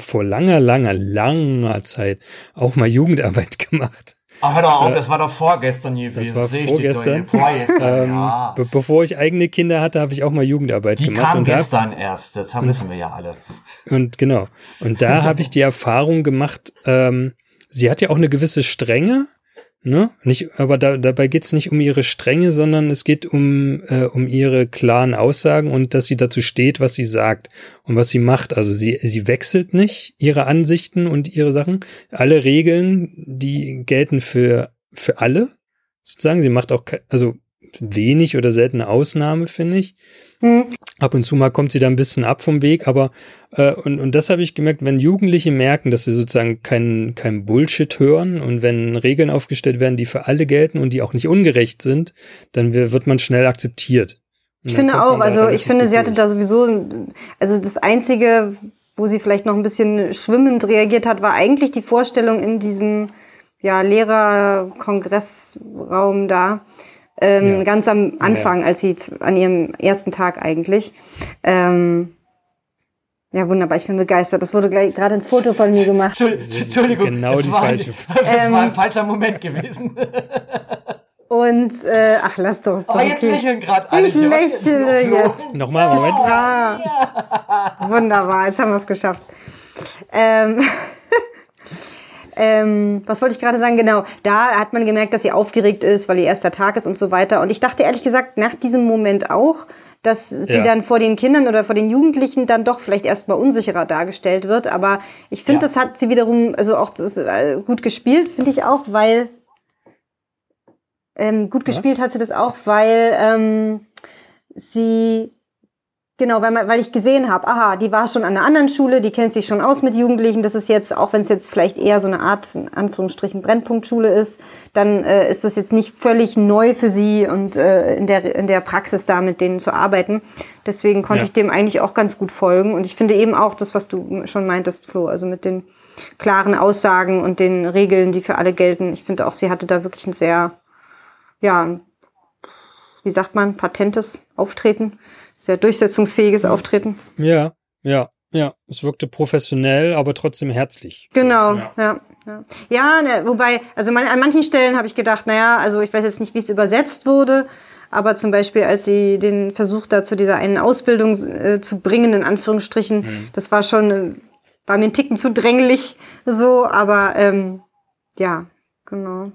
vor langer, langer, langer Zeit auch mal Jugendarbeit gemacht. Ach, hör doch auf, äh, das war doch vorgestern gewesen. Das war Sehe vorgestern. vorgestern, ähm, ja. Be bevor ich eigene Kinder hatte, habe ich auch mal Jugendarbeit die gemacht. Die kam gestern da, erst, das haben, wissen wir ja alle. Und genau. Und da habe ich die Erfahrung gemacht, ähm, sie hat ja auch eine gewisse Strenge, Ne? Nicht, aber da, dabei geht es nicht um ihre Strenge, sondern es geht um, äh, um ihre klaren Aussagen und dass sie dazu steht, was sie sagt und was sie macht. Also sie, sie wechselt nicht ihre Ansichten und ihre Sachen. Alle Regeln, die gelten für, für alle, sozusagen. Sie macht auch, also wenig oder seltene Ausnahme, finde ich. Mhm. Ab und zu mal kommt sie da ein bisschen ab vom Weg, aber äh, und, und das habe ich gemerkt, wenn Jugendliche merken, dass sie sozusagen kein, kein Bullshit hören und wenn Regeln aufgestellt werden, die für alle gelten und die auch nicht ungerecht sind, dann wird man schnell akzeptiert. Ich finde auch, also ich finde, sie hatte da sowieso, also das Einzige, wo sie vielleicht noch ein bisschen schwimmend reagiert hat, war eigentlich die Vorstellung in diesem ja, Lehrerkongressraum da, ähm, ja. ganz am Anfang, ja. als sie an ihrem ersten Tag eigentlich. Ähm, ja, wunderbar, ich bin begeistert. Das wurde gleich gerade ein Foto von mir gemacht. Entschuldigung, genau die war, falsche. Das ähm, war ein falscher Moment gewesen. Und, äh, ach, lass doch. Oh, jetzt okay. lächeln gerade alle. Ich lächle jetzt. Nochmal, Moment. Ja. ja. Wunderbar, jetzt haben wir es geschafft. Ähm, ähm, was wollte ich gerade sagen? Genau, da hat man gemerkt, dass sie aufgeregt ist, weil ihr erster Tag ist und so weiter. Und ich dachte ehrlich gesagt nach diesem Moment auch, dass sie ja. dann vor den Kindern oder vor den Jugendlichen dann doch vielleicht erstmal unsicherer dargestellt wird. Aber ich finde, ja. das hat sie wiederum, also auch das, äh, gut gespielt, finde ich auch, weil ähm, gut ja. gespielt hat sie das auch, weil ähm, sie Genau, weil, weil ich gesehen habe, aha, die war schon an einer anderen Schule, die kennt sich schon aus mit Jugendlichen. Das ist jetzt, auch wenn es jetzt vielleicht eher so eine Art, in Anführungsstrichen, Brennpunktschule ist, dann äh, ist das jetzt nicht völlig neu für sie und äh, in, der, in der Praxis da mit denen zu arbeiten. Deswegen konnte ja. ich dem eigentlich auch ganz gut folgen. Und ich finde eben auch das, was du schon meintest, Flo, also mit den klaren Aussagen und den Regeln, die für alle gelten. Ich finde auch, sie hatte da wirklich ein sehr, ja, wie sagt man, patentes Auftreten sehr durchsetzungsfähiges Auftreten. Ja, ja, ja. Es wirkte professionell, aber trotzdem herzlich. Genau, ja. Ja, ja. ja ne, wobei, also man, an manchen Stellen habe ich gedacht, naja, also ich weiß jetzt nicht, wie es übersetzt wurde, aber zum Beispiel, als sie den Versuch da zu dieser einen Ausbildung äh, zu bringen, in Anführungsstrichen, mhm. das war schon, äh, war mir ein Ticken zu dränglich so, aber ähm, ja, genau.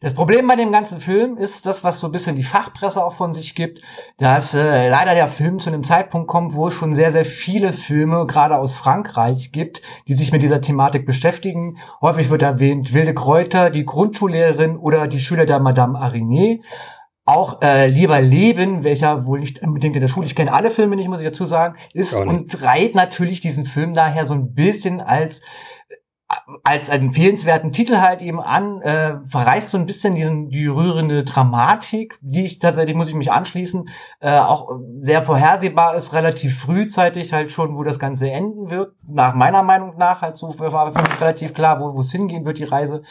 Das Problem bei dem ganzen Film ist das, was so ein bisschen die Fachpresse auch von sich gibt, dass äh, leider der Film zu einem Zeitpunkt kommt, wo es schon sehr, sehr viele Filme, gerade aus Frankreich, gibt, die sich mit dieser Thematik beschäftigen. Häufig wird erwähnt Wilde Kräuter, die Grundschullehrerin oder die Schüler der Madame Ariné. Auch äh, Lieber Leben, welcher wohl nicht unbedingt in der Schule, ich kenne alle Filme nicht, muss ich dazu sagen, ist und reiht natürlich diesen Film daher so ein bisschen als als einen empfehlenswerten Titel halt eben an, äh, verreißt so ein bisschen diesen, die rührende Dramatik, die ich tatsächlich, muss ich mich anschließen, äh, auch sehr vorhersehbar ist, relativ frühzeitig halt schon, wo das Ganze enden wird. Nach meiner Meinung nach halt so war für mich relativ klar, wo es hingehen wird, die Reise.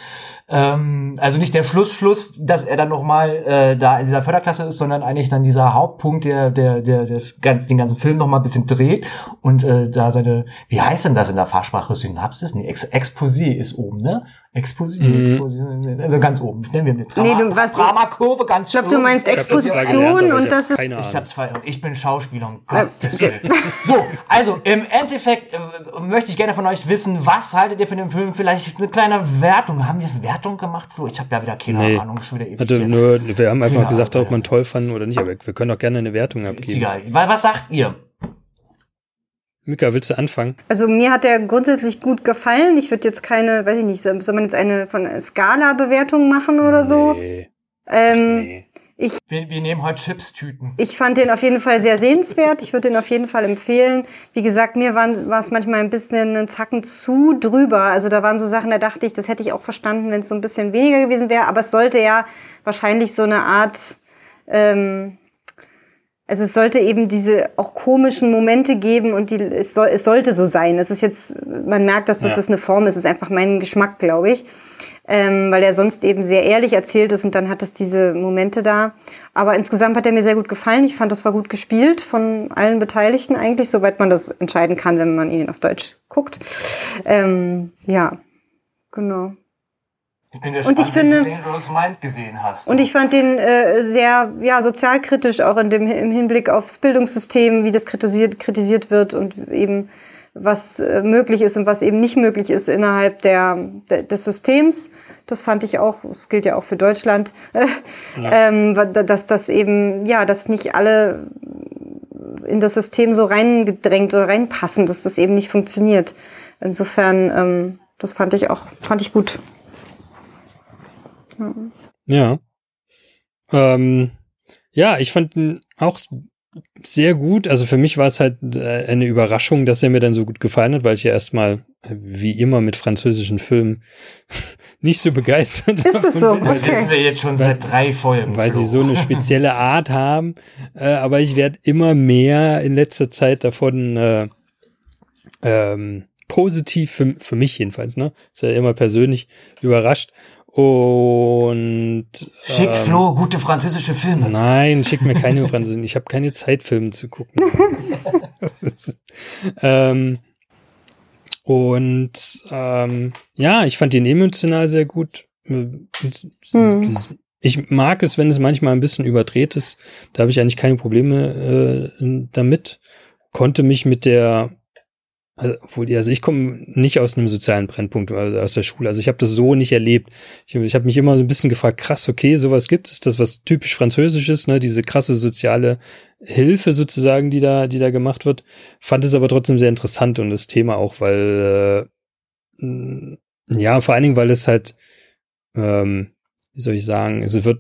Ähm, also nicht der Schlussschluss, dass er dann nochmal äh, da in dieser Förderklasse ist, sondern eigentlich dann dieser Hauptpunkt, der, der, der, der den ganzen Film nochmal ein bisschen dreht und äh, da seine, wie heißt denn das in der Fachsprache? Synapsis? Nee, Ex Exposé ist oben, ne? Exposé, mhm. Exposé also ganz oben. Nennen wir eine Drama, nee, du, was, Dramakurve ganz Ich glaube, du meinst Exposition und das ist. Ich habe zwei und ich bin Schauspieler, um Gottes Willen. So, also im Endeffekt äh, möchte ich gerne von euch wissen, was haltet ihr von dem Film? Vielleicht eine kleine Wertung. Haben wir Wertung gemacht, Flo? Ich habe ja wieder keine nee. Ahnung, schon wieder ewig. Also nur, wir haben einfach gesagt, ob man toll fand oder nicht, aber wir können auch gerne eine Wertung abgeben. Ist egal. Was sagt ihr? Mika, willst du anfangen? Also mir hat der grundsätzlich gut gefallen. Ich würde jetzt keine, weiß ich nicht, soll man jetzt eine von Skala-Bewertung machen oder so? Nee. Ähm, nee. ich, wir, wir nehmen heute Chips-Tüten. Ich fand den auf jeden Fall sehr sehenswert. Ich würde den auf jeden Fall empfehlen. Wie gesagt, mir waren, war es manchmal ein bisschen einen Zacken zu drüber. Also da waren so Sachen, da dachte ich, das hätte ich auch verstanden, wenn es so ein bisschen weniger gewesen wäre. Aber es sollte ja wahrscheinlich so eine Art ähm, also es sollte eben diese auch komischen Momente geben und die, es, soll, es sollte so sein. Es ist jetzt, man merkt, dass das, ja. das eine Form ist. Es ist einfach mein Geschmack, glaube ich. Ähm, weil er sonst eben sehr ehrlich erzählt ist und dann hat es diese Momente da. Aber insgesamt hat er mir sehr gut gefallen. Ich fand, das war gut gespielt von allen Beteiligten eigentlich, soweit man das entscheiden kann, wenn man ihn auf Deutsch guckt. Ähm, ja, genau. Ich bin gespannt, und ich finde, du Dangerous Mind gesehen hast. Und ich fand den äh, sehr ja, sozialkritisch, auch in dem, im Hinblick aufs Bildungssystem, wie das kritisiert, kritisiert wird und eben was äh, möglich ist und was eben nicht möglich ist innerhalb der, der, des Systems. Das fand ich auch, das gilt ja auch für Deutschland, äh, ja. ähm, dass das eben, ja, dass nicht alle in das System so reingedrängt oder reinpassen, dass das eben nicht funktioniert. Insofern, ähm, das fand ich auch, fand ich gut. Ja. Ähm, ja, ich fand ihn auch sehr gut. Also für mich war es halt äh, eine Überraschung, dass er mir dann so gut gefallen hat, weil ich ja erstmal, wie immer mit französischen Filmen, nicht so begeistert Ist das so? Okay. sitzen wir jetzt schon seit drei Folgen. Weil sie so eine spezielle Art haben. Äh, aber ich werde immer mehr in letzter Zeit davon äh, ähm, positiv, für, für mich jedenfalls, ne? Ist ja immer persönlich überrascht. Und schick ähm, Flo gute französische Filme. Nein, schick mir keine französischen. Ich habe keine Zeit, Filme zu gucken. ähm, und ähm, ja, ich fand ihn emotional sehr gut. Hm. Ich mag es, wenn es manchmal ein bisschen überdreht ist. Da habe ich eigentlich keine Probleme äh, damit. Konnte mich mit der also, also ich komme nicht aus einem sozialen Brennpunkt, also aus der Schule. Also ich habe das so nicht erlebt. Ich, ich habe mich immer so ein bisschen gefragt, krass, okay, sowas gibt es, das was typisch französisch ist, ne, diese krasse soziale Hilfe sozusagen, die da, die da gemacht wird. Fand es aber trotzdem sehr interessant und das Thema auch, weil äh, ja, vor allen Dingen, weil es halt, ähm, wie soll ich sagen, es wird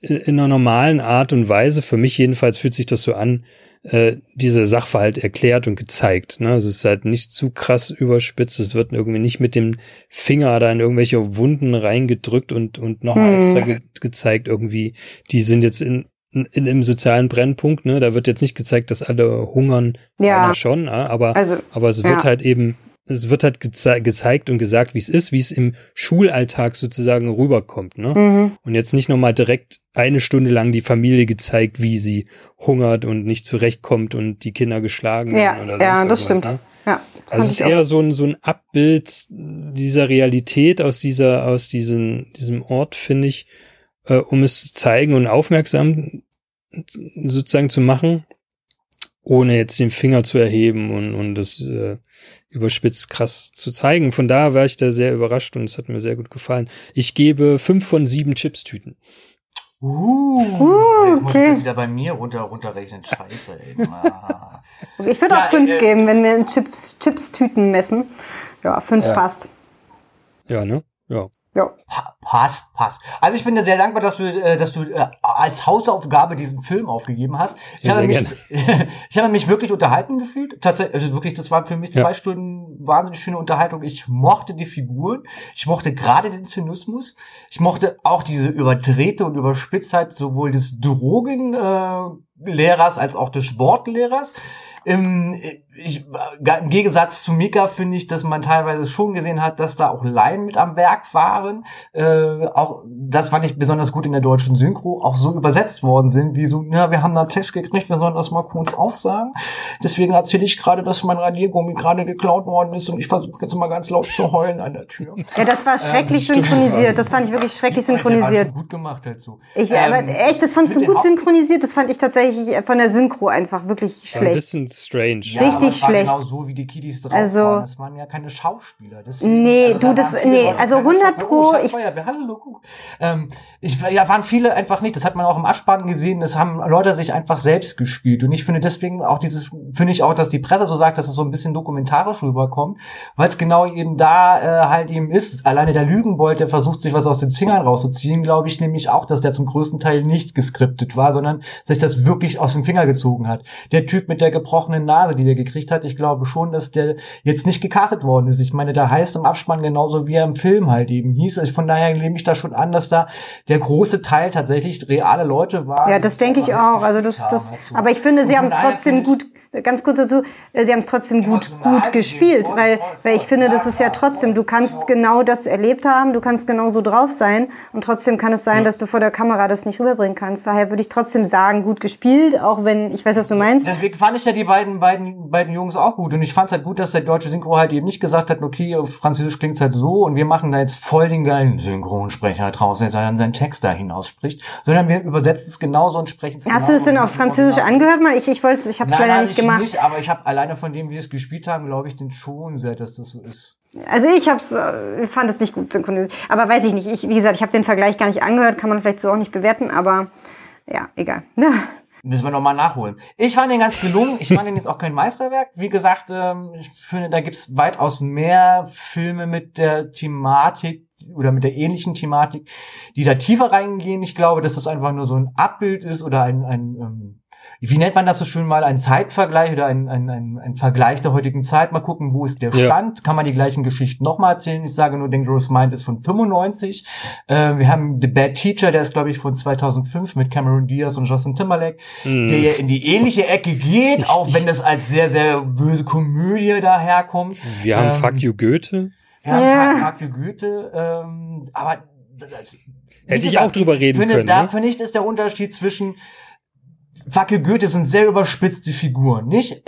in einer normalen Art und Weise, für mich jedenfalls fühlt sich das so an, äh, dieser Sachverhalt erklärt und gezeigt. Ne? Es ist halt nicht zu krass überspitzt, es wird irgendwie nicht mit dem Finger da in irgendwelche Wunden reingedrückt und, und nochmal hm. extra ge gezeigt, irgendwie, die sind jetzt in, in, in einem sozialen Brennpunkt, ne? Da wird jetzt nicht gezeigt, dass alle hungern, ja. schon, aber, also, aber es wird ja. halt eben es wird halt geze gezeigt und gesagt, wie es ist, wie es im Schulalltag sozusagen rüberkommt. Ne? Mhm. Und jetzt nicht nochmal direkt eine Stunde lang die Familie gezeigt, wie sie hungert und nicht zurechtkommt und die Kinder geschlagen ja, werden oder Ja, das stimmt. Ne? Ja, also es ist eher so ein, so ein Abbild dieser Realität aus dieser, aus diesen, diesem Ort, finde ich, äh, um es zu zeigen und aufmerksam sozusagen zu machen, ohne jetzt den Finger zu erheben und, und das äh, überspitzt krass zu zeigen. Von da war ich da sehr überrascht und es hat mir sehr gut gefallen. Ich gebe fünf von sieben Chips-Tüten. Uh, uh, jetzt muss okay. ich das wieder bei mir runter, runterrechnen. Scheiße, ey. ich würde ja, auch fünf äh, geben, wenn wir in Chips, Chips-Tüten messen. Ja, fünf ja. passt. Ja, ne? Ja. Ja. Pa passt, passt. Also ich bin dir sehr dankbar, dass du, äh, dass du äh, als Hausaufgabe diesen Film aufgegeben hast. Ich, habe, mich, ich habe mich wirklich unterhalten gefühlt. Tatsächlich, also wirklich, das waren für mich zwei ja. Stunden wahnsinnig schöne Unterhaltung. Ich mochte die Figuren. Ich mochte gerade den Zynismus. Ich mochte auch diese überdrehte und Überspitztheit sowohl des Drogenlehrers äh, als auch des Sportlehrers. Im, ich, Im Gegensatz zu Mika finde ich, dass man teilweise schon gesehen hat, dass da auch Laien mit am Werk waren. Äh, auch das fand ich besonders gut in der deutschen Synchro, auch so übersetzt worden sind, wie so, ja, wir haben da einen Text gekriegt, wir sollen das mal kurz aufsagen. Deswegen erzähle ich gerade, dass mein Radiergummi gerade geklaut worden ist und ich versuche jetzt mal ganz laut zu heulen an der Tür. Ja, das war schrecklich ähm, synchronisiert. Das fand ich wirklich schrecklich synchronisiert. gut gemacht dazu. Ich, ähm, aber echt, das fandst du gut synchronisiert. Das fand ich tatsächlich von der Synchro einfach wirklich schlecht. Ein bisschen strange. Ja, Richtig nicht war schlecht. Genau so wie die Kiddies drauf Also- waren. Das waren ja keine Schauspieler. Deswegen, Nee, also du, da das- nee, Leute also keine 100 Schauspieler. Pro, Oh, ich- Feuerwehr, hallo. Ähm, ich, ja, waren viele einfach nicht. Das hat man auch im Abspann gesehen. Das haben Leute sich einfach selbst gespielt. Und ich finde deswegen auch dieses, finde ich auch, dass die Presse so sagt, dass es so ein bisschen dokumentarisch rüberkommt, weil es genau eben da äh, halt eben ist. Alleine der Lügenbold, der versucht sich was aus den Fingern rauszuziehen, glaube ich nämlich auch, dass der zum größten Teil nicht geskriptet war, sondern sich das wirklich aus dem Finger gezogen hat. Der Typ mit der gebrochenen Nase, die der gekriegt hat, ich glaube schon, dass der jetzt nicht gecastet worden ist. Ich meine, der heißt im Abspann genauso wie er im Film halt eben hieß. Also von daher nehme ich da schon an, dass da der große Teil tatsächlich reale Leute waren. Ja, das denke ich auch. Also das, das, aber ich finde, sie haben es trotzdem gut, ganz kurz dazu, äh, sie haben es trotzdem gut, gut gespielt, weil, weil ich finde, das ist ja trotzdem, du kannst Also- genau das erlebt haben, du kannst genau so drauf sein und trotzdem kann es sein, dass du vor der Kamera das nicht rüberbringen kannst. Daher würde ich trotzdem sagen, gut gespielt, auch wenn, ich weiß, was du meinst. Deswegen fand ich ja die beiden, beiden, beiden Jungs auch gut. Und ich fand es halt gut, dass der deutsche Synchro halt eben nicht gesagt hat, okay, auf Französisch klingt's halt so und wir machen da jetzt voll den geilen Synchronsprecher draus, der dann seinen Text da hinausspricht, sondern wir übersetzen es genauso und sprechen es Hast du es denn auf Französisch angehört mal? Ich, ich wollte es, ich habe es leider nicht ich gemacht. nicht, aber ich habe alleine von dem, wie wir es gespielt haben, glaube ich, den schon sehr, dass das so ist. Also ich hab's, äh, fand es nicht gut synchronisiert. Aber weiß ich nicht. Ich, wie gesagt, ich habe den Vergleich gar nicht angehört, kann man vielleicht so auch nicht bewerten, aber ja, egal. Müssen wir nochmal nachholen. Ich fand den ganz gelungen. Ich fand den jetzt auch kein Meisterwerk. Wie gesagt, ähm, ich finde, da gibt's weitaus mehr Filme mit der Thematik oder mit der ähnlichen Thematik, die da tiefer reingehen. Ich glaube, dass das einfach nur so ein Abbild ist oder ein, ein ähm, wie nennt man das so schön mal, ein Zeitvergleich oder ein, ein, ein, ein Vergleich der heutigen Zeit. Mal gucken, wo ist der Ja. Stand. Kann man die gleichen Geschichten nochmal erzählen? Ich sage nur, Dangerous Mind ist von 95. Äh, wir haben The Bad Teacher, der ist, glaube ich, von 2005 mit Cameron Diaz und Justin Timberlake, Mhm. der ja in die ähnliche Ecke geht, auch wenn das als sehr, sehr böse Komödie daherkommt. Wir haben Ähm, Fuck You Goethe. Wir haben Ja. Fuck- Fuck you Goethe, ähm, aber das, Hätte ich auch drüber reden finde, können, Da ne? finde ich, ist der Unterschied zwischen You Goethe sind sehr überspitzte Figuren, nicht?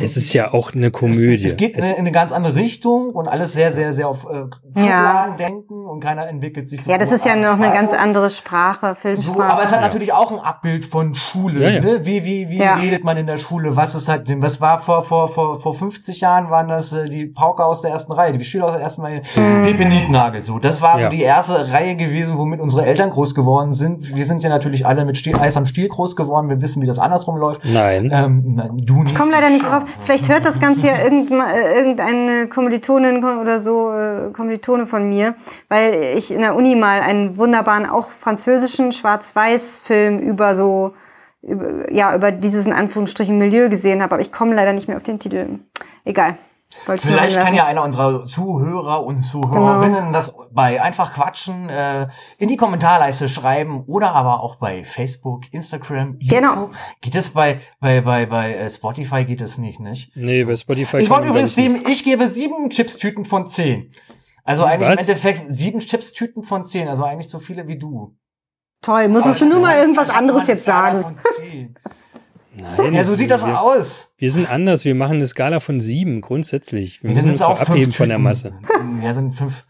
Es ist ja auch eine Komödie. Es, es geht in, Es- eine- in eine ganz andere Richtung und alles sehr, sehr, sehr auf äh, Ja. Schubladen denken und keiner entwickelt sich so Ja, das ist ja noch eine ganz andere Sprache, So, Filmsprache. aber es hat Ja. natürlich auch ein Abbild von Schule. Ja, ja. Ne? Wie, wie, wie Ja. redet man in der Schule? Was ist halt, was war vor, vor, vor, vor 50 Jahren waren das äh, die Pauker aus der ersten Reihe, die Schüler aus der ersten Reihe, Mhm. Pepe Nietnagel. So, das war Ja. so die erste Reihe gewesen, womit unsere Eltern groß geworden sind. Wir sind ja natürlich alle mit Stiel, Eis am Stiel groß geworden. Wir wissen, wie das andersrum läuft. Nein. Ähm, nein, du nicht. Ich komme leider nicht drauf. Vielleicht hört das Ganze ja äh, irgendeine Kommilitonin oder so, äh, Kommilitone von mir, weil ich in der Uni mal einen wunderbaren, auch französischen Schwarz-Weiß-Film über so, über, ja, über dieses in Anführungsstrichen Milieu gesehen habe, aber ich komme leider nicht mehr auf den Titel. Egal. Wollte Vielleicht kann ja einer unserer Zuhörer und Zuhörerinnen das bei einfach quatschen äh, in die Kommentarleiste schreiben oder aber auch bei Facebook, Instagram, YouTube. Genau. Geht es bei bei bei bei äh, Spotify geht es nicht, nicht? Nee, bei Spotify Ich wollte übrigens glaub ich, dem, ich gebe sieben Chipstüten von zehn. Also Sie- eigentlich was? im Endeffekt sieben Chipstüten von zehn, also eigentlich so viele wie du. Toll, musstest du nur mal irgendwas anderes jetzt sagen. Von 10. Nein, Ja, so sieht das wir, aus. Wir sind anders. Wir machen eine Skala von sieben, grundsätzlich. Wir Ja, müssen uns doch abheben von der. Masse. Ja, sind fünf.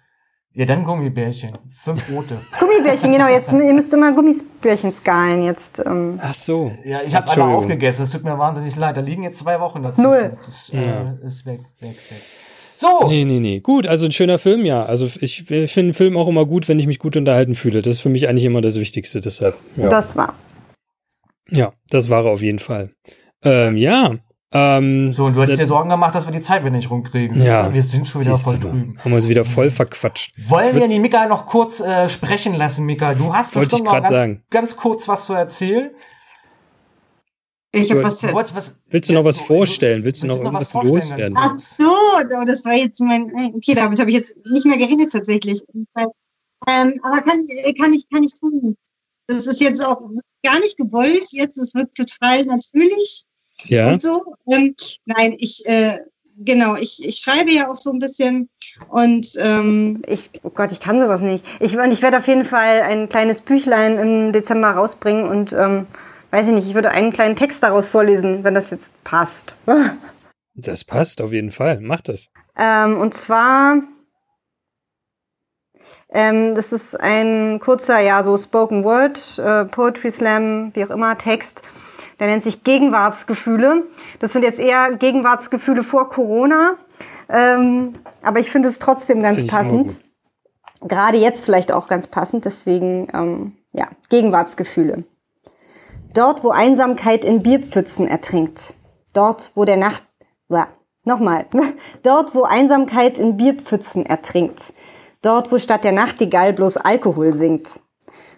Ja, dann Gummibärchen. Fünf rote. Gummibärchen, genau, jetzt ihr müsst immer Gummibärchen skalen jetzt. Ähm. Ach so. Ja, ich habe alle Entschuldigung. aufgegessen. Es tut mir wahnsinnig leid. Da liegen jetzt zwei Wochen dazu. Null. Das äh, Ja. ist weg, weg, weg. So. Nee, nee, nee. Gut, also ein schöner Film, ja. Also ich, ich finde einen Film auch immer gut, wenn ich mich gut unterhalten fühle. Das ist für mich eigentlich immer das Wichtigste, deshalb. Ja, das, Das war. Ja, das war er auf jeden Fall. Ähm, ja. Ähm, So, und du hattest das- dir Sorgen gemacht, dass wir die Zeit wieder nicht rumkriegen. Ja. Wir sind schon wieder voll drüben. Haben wir uns wieder voll verquatscht. Wollen wir die Mika noch kurz äh, sprechen lassen, Mika? Du hast bestimmt ich noch ganz, sagen. ganz kurz was zu erzählen. Ich habe was. Was Willst du noch was vorstellen? Willst du noch was irgendwas vorstellen loswerden? Ach so, das war jetzt mein. Okay, damit habe ich jetzt nicht mehr geredet tatsächlich. Ähm, aber kann, kann ich, kann ich tun. Das ist jetzt auch gar nicht gewollt. Jetzt, es wird total natürlich Ja. und so. Ähm, nein, ich, äh, genau, ich, ich schreibe ja auch so ein bisschen und ähm, Ich, oh Gott, ich kann sowas nicht. Ich, und ich werde auf jeden Fall ein kleines Büchlein im Dezember rausbringen und ähm, weiß ich nicht, ich würde einen kleinen Text daraus vorlesen, wenn das jetzt passt. Das passt auf jeden Fall. Mach das. Ähm, und zwar Ähm, das ist ein kurzer, ja, so Spoken Word, äh, Poetry Slam, wie auch immer, Text. Der nennt sich Gegenwartsgefühle. Das sind jetzt eher Gegenwartsgefühle vor Corona. Ähm, aber ich finde es trotzdem ganz passend. Gerade jetzt vielleicht auch ganz passend. Deswegen, ähm, ja, Gegenwartsgefühle. Dort, wo Einsamkeit in Bierpfützen ertrinkt. Dort, wo der Nacht, ja, nochmal. Dort, wo Einsamkeit in Bierpfützen ertrinkt. Dort, wo statt der Nachtigall bloß Alkohol singt.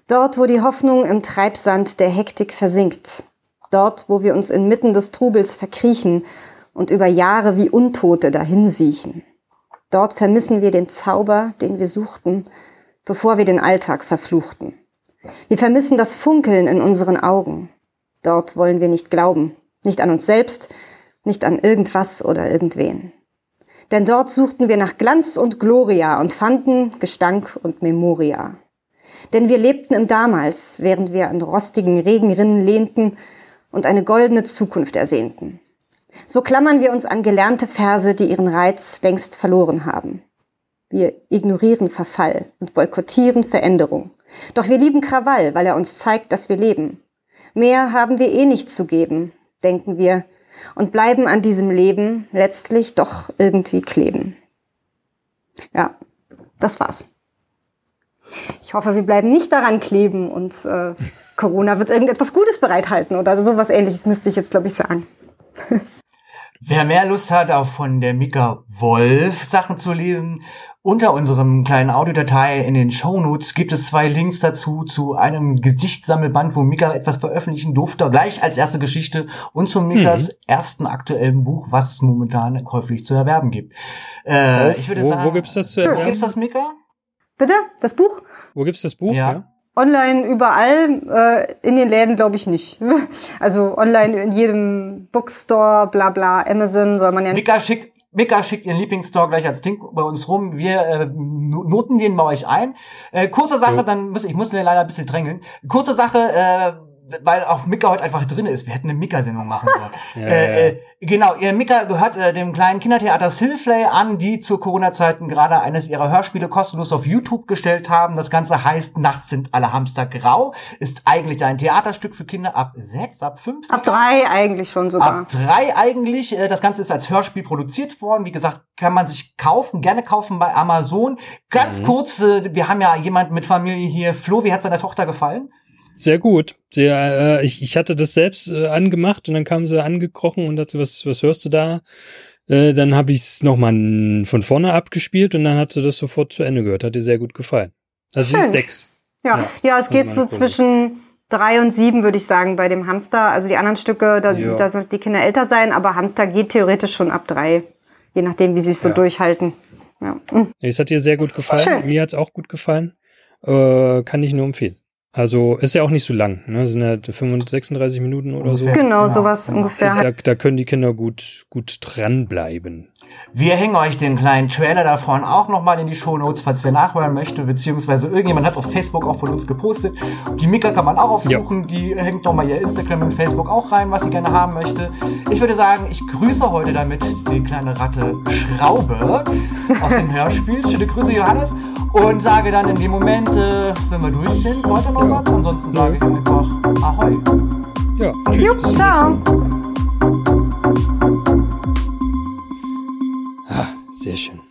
Dort, wo die Hoffnung im Treibsand der Hektik versinkt. Dort, wo wir uns inmitten des Trubels verkriechen und über Jahre wie Untote dahinsiechen. Dort vermissen wir den Zauber, den wir suchten, bevor wir den Alltag verfluchten. Wir vermissen das Funkeln in unseren Augen. Dort wollen wir nicht glauben, nicht an uns selbst, nicht an irgendwas oder irgendwen denn dort suchten wir nach Glanz und Gloria und fanden Gestank und Memoria. Denn wir lebten im Damals, während wir an rostigen Regenrinnen lehnten und eine goldene Zukunft ersehnten. So klammern wir uns an gelernte Verse, die ihren Reiz längst verloren haben. Wir ignorieren Verfall und boykottieren Veränderung. Doch wir lieben Krawall, weil er uns zeigt, dass wir leben. Mehr haben wir eh nicht zu geben, denken wir, und bleiben an diesem Leben letztlich doch irgendwie kleben. Ja, das war's. Ich hoffe, wir bleiben nicht daran kleben und äh, Corona wird irgendetwas Gutes bereithalten oder sowas ähnliches müsste ich jetzt, glaube ich, sagen. Wer mehr Lust hat, auch von der Mika Wolf Sachen zu lesen unter unserem kleinen Audiodatei in den Shownotes gibt es zwei Links dazu, zu einem Gedichtsammelband, wo Mika etwas veröffentlichen durfte, gleich als erste Geschichte und zu Mikas mhm. ersten aktuellen Buch, was es momentan käuflich zu erwerben gibt. Äh, ich würde wo, sagen, wo gibt's das zu erwerben? Wo gibt's das, Mika? Bitte? Das Buch? Wo gibt's das Buch? ja? ja? Online überall, äh, in den Läden glaube ich nicht. Also online in jedem Bookstore, bla bla, Amazon soll man ja nicht. Mika schickt, Mika schickt ihren Lieblingsstore gleich als Ding bei uns rum. Wir äh, noten den bei euch ein. Äh, kurze Sache, ja. dann muss ich muss mir leider ein bisschen drängeln. Kurze Sache, äh, weil auch Mika heute einfach drin ist. Wir hätten eine Mika-Sendung machen sollen. ja, äh, äh, genau, ihr Mika gehört äh, dem kleinen Kindertheater Silflay an, die zu Corona-Zeiten gerade eines ihrer Hörspiele kostenlos auf YouTube gestellt haben. Das Ganze heißt Nachts sind alle Hamster grau. Ist eigentlich ein Theaterstück für Kinder ab sechs, ab fünf? Ab drei eigentlich schon sogar. Ab drei eigentlich. Äh, das Ganze ist als Hörspiel produziert worden. Wie gesagt, kann man sich kaufen, gerne kaufen bei Amazon. Ganz mhm. kurz, äh, wir haben ja jemanden mit Familie hier. Flo, wie hat seiner Tochter gefallen? Sehr gut. Sehr, äh, ich, ich hatte das selbst äh, angemacht und dann kam sie angekrochen und hat sie, was, was hörst du da? Äh, dann habe ich es nochmal von vorne abgespielt und dann hat sie das sofort zu Ende gehört. Hat ihr sehr gut gefallen. Also Schön. sie ist sechs. Ja, ja, ja es geht so zwischen drei und sieben, würde ich sagen, bei dem Hamster. Also die anderen Stücke, da, ja. da sollten die Kinder älter sein, aber Hamster geht theoretisch schon ab drei. Je nachdem, wie sie es so ja. durchhalten. Ja. Mhm. Es hat ihr sehr gut gefallen. Schön. Mir hat es auch gut gefallen. Äh, kann ich nur empfehlen. Also ist ja auch nicht so lang, ne? Sind ja 35, 36 Minuten oder so. Genau, sowas genau. ungefähr. Da, da, können die Kinder gut, gut dranbleiben. Wir hängen euch den kleinen Trailer davon auch nochmal in die Show Notes, falls wer nachhören möchte, beziehungsweise irgendjemand hat auf Facebook auch von uns gepostet. Die Mika kann man auch aufsuchen, ja. die hängt nochmal ihr Instagram und Facebook auch rein, was sie gerne haben möchte. Ich würde sagen, ich grüße heute damit die kleine Ratte Schraube aus dem Hörspiel. Schöne Grüße, Johannes und sage dann in dem Moment, äh, wenn wir durch sind, wollt ihr noch ja. was? Ansonsten ja. sage ich einfach Ahoi. Ja, tschüss. Ciao. Ah, sehr schön.